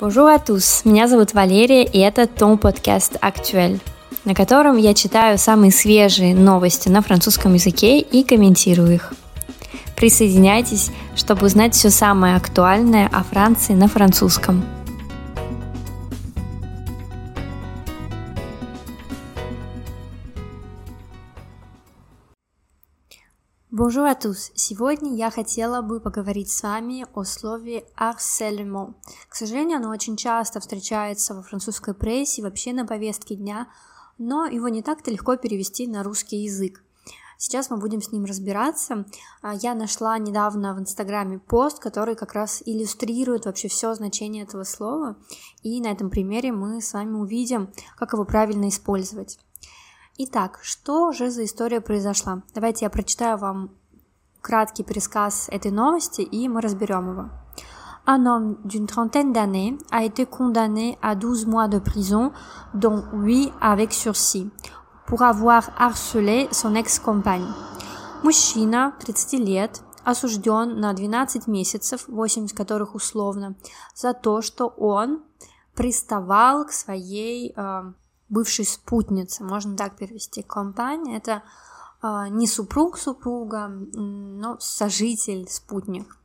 Bonjour à tous, меня зовут Валерия, и это Том подкаст Актуэль, на котором я читаю самые свежие новости на французском языке и комментирую их. Присоединяйтесь, чтобы узнать все самое актуальное о Франции на французском. Bonjour à tous! Сегодня я хотела бы поговорить с вами о слове harcèlement. К сожалению, оно очень часто встречается во французской прессе, вообще на повестке дня, но его не так-то легко перевести на русский язык. Сейчас мы будем с ним разбираться. А, я нашла недавно в Инстаграме пост, который как раз иллюстрирует вообще все значение этого слова, и на этом примере мы с вами увидим, как его правильно использовать. Итак, что же за история произошла? Давайте я прочитаю вам краткий пересказ этой новости, и мы разберем его. Un homme d'une trentaine d'années a été condamné à 12 mois de prison, dont 8 avec sursis, pour avoir harcelé son ex-compagne. Мужчина, 30 лет, осужден на 12 месяцев, 8 из которых условно, за то, что он приставал к своей э, бывшей спутницы, можно так перевести. Компания — это э, не супруг супруга, но сожитель, спутник.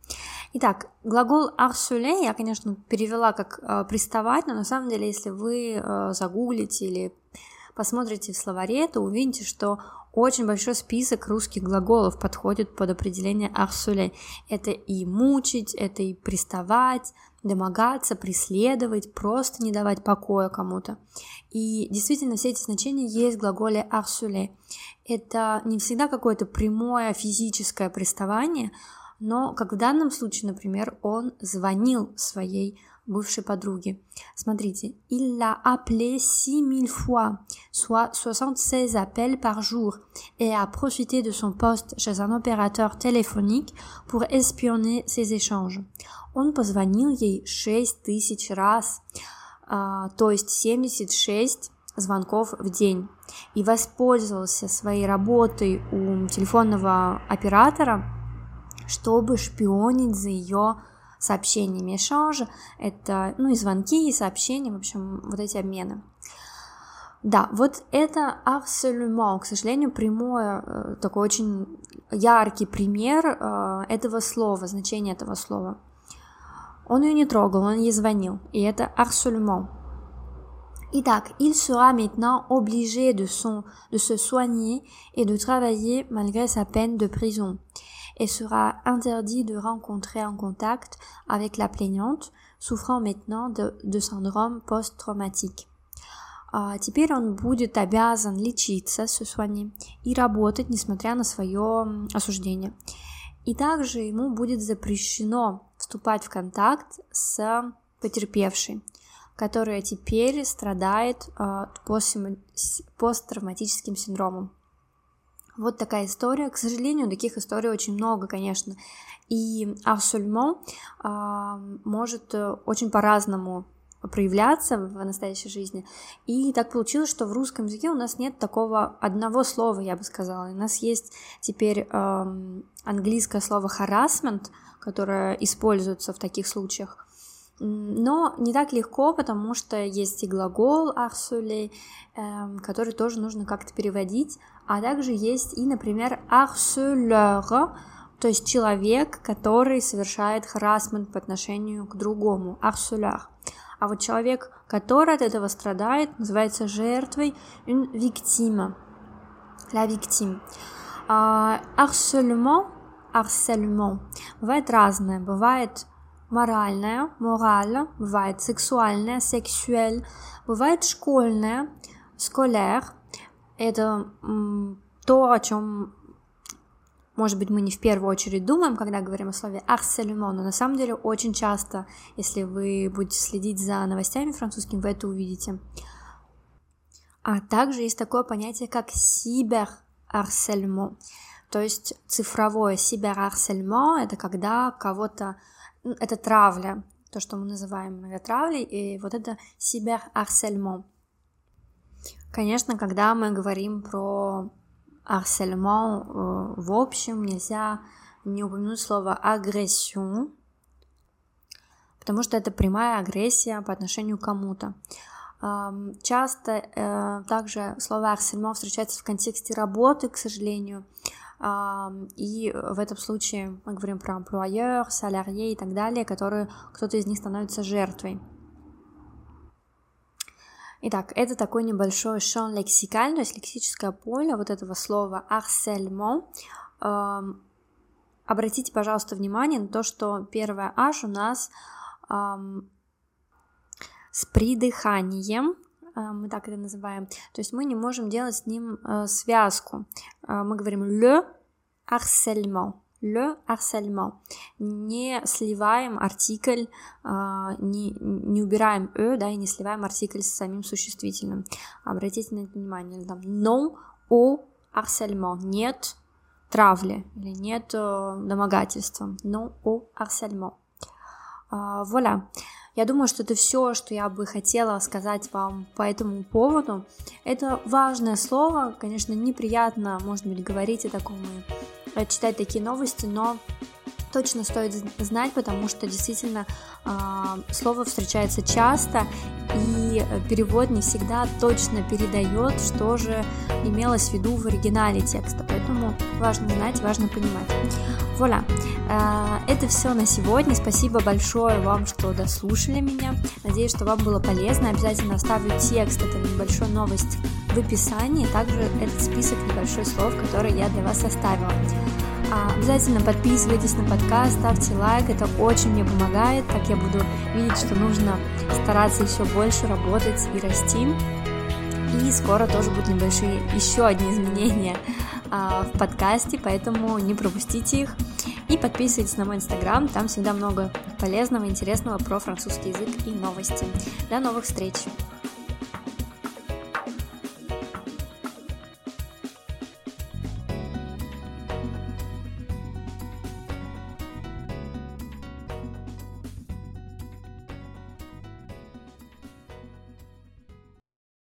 Итак, глагол «harceler» я, конечно, перевела как э, «приставать», но на самом деле, если вы э, загуглите или посмотрите в словаре, то увидите, что очень большой список русских глаголов подходит под определение «harceler». Это и мучить, это и приставать, домогаться, преследовать, просто не давать покоя кому-то. И действительно, все эти значения есть в глаголе harceler. Это не всегда какое-то прямое физическое приставание, но, как в данном случае, например, он звонил своей бывшей подруги. Смотрите, il l'a appelé 6000 fois, soit 76 appels par jour, et a profité de son poste chez un opérateur téléphonique pour espionner ses échanges. Он позвонил ей 6000 раз, а, то есть 76 звонков в день, и воспользовался своей работой у телефонного оператора, чтобы шпионить за ее сообщениями. Эшанж — это, ну, и звонки, и сообщения, в общем, вот эти обмены. Да, вот это absolument, к сожалению, прямой, э, такой очень яркий пример э, этого слова, значения этого слова. Он ее не трогал, он ей звонил, и это absolument. Итак, il sera maintenant obligé de, son, de se soigner et de travailler malgré sa peine de prison et sera interdit de rencontrer un contact avec la plaignante, souffrant maintenant de, de syndrome post-traumatique. А теперь он будет обязан лечиться, сусвани, и работать, несмотря на свое осуждение. И также ему будет запрещено вступать в контакт с потерпевшей, которая теперь страдает э, посттравматическим синдромом. Вот такая история. К сожалению, таких историй очень много, конечно. И абсолютно а, может э, очень по-разному проявляться в настоящей жизни. И так получилось, что в русском языке у нас нет такого одного слова, я бы сказала. У нас есть теперь эм, английское слово harassment, которое используется в таких случаях. Но не так легко, потому что есть и глагол harceler, эм, который тоже нужно как-то переводить, а также есть и, например, harceleur, то есть человек, который совершает харасмент по отношению к другому, harceleur. А вот человек, который от этого страдает, называется жертвой, une victime, la victime. А, harcèlement, harcèlement бывает разное, бывает моральная, мораль, бывает сексуальная, сексуэль, бывает школьная, сколер. Это то, о чем, может быть, мы не в первую очередь думаем, когда говорим о слове harcèlement, но на самом деле очень часто, если вы будете следить за новостями французскими, вы это увидите. А также есть такое понятие, как cyberharcèlement, то есть цифровое cyberharcèlement — это когда кого-то это травля, то, что мы называем травлей, и вот это cyberharcèlement. Конечно, когда мы говорим про harcèlement э, в общем, нельзя не упомянуть слово агрессию, потому что это прямая агрессия по отношению к кому-то. Часто э, также слово «harcèlement» встречается в контексте работы, к сожалению, и в этом случае мы говорим про employeur, салярье и так далее, которые кто-то из них становится жертвой. Итак, это такой небольшой шон лексикаль, то есть лексическое поле вот этого слова harcèlement. Обратите, пожалуйста, внимание на то, что первое аж у нас с придыханием, э, мы так это называем. То есть мы не можем делать с ним э, связку. Э, мы говорим le harcèlement. Le harcèlement. Не сливаем артикль, не, не убираем «э», да, и не сливаем артикль с самим существительным. Обратите на это внимание. Там non au harcèlement. Нет травли или нет домогательства. Non au harcèlement. Voilà. Я думаю, что это все, что я бы хотела сказать вам по этому поводу. Это важное слово, конечно, неприятно, может быть, говорить о таком и читать такие новости, но точно стоит знать, потому что действительно э, слово встречается часто, и перевод не всегда точно передает, что же имелось в виду в оригинале текста. Поэтому важно знать, важно понимать. Вуаля. Это все на сегодня. Спасибо большое вам, что дослушали меня. Надеюсь, что вам было полезно. Обязательно оставлю текст этой небольшой новости в описании. Также этот список небольшой слов, который я для вас составила. А, обязательно подписывайтесь на подкаст, ставьте лайк, это очень мне помогает, так я буду видеть, что нужно стараться еще больше работать и расти. И скоро тоже будут небольшие еще одни изменения а, в подкасте, поэтому не пропустите их. И подписывайтесь на мой инстаграм, там всегда много полезного, интересного про французский язык и новости. До новых встреч!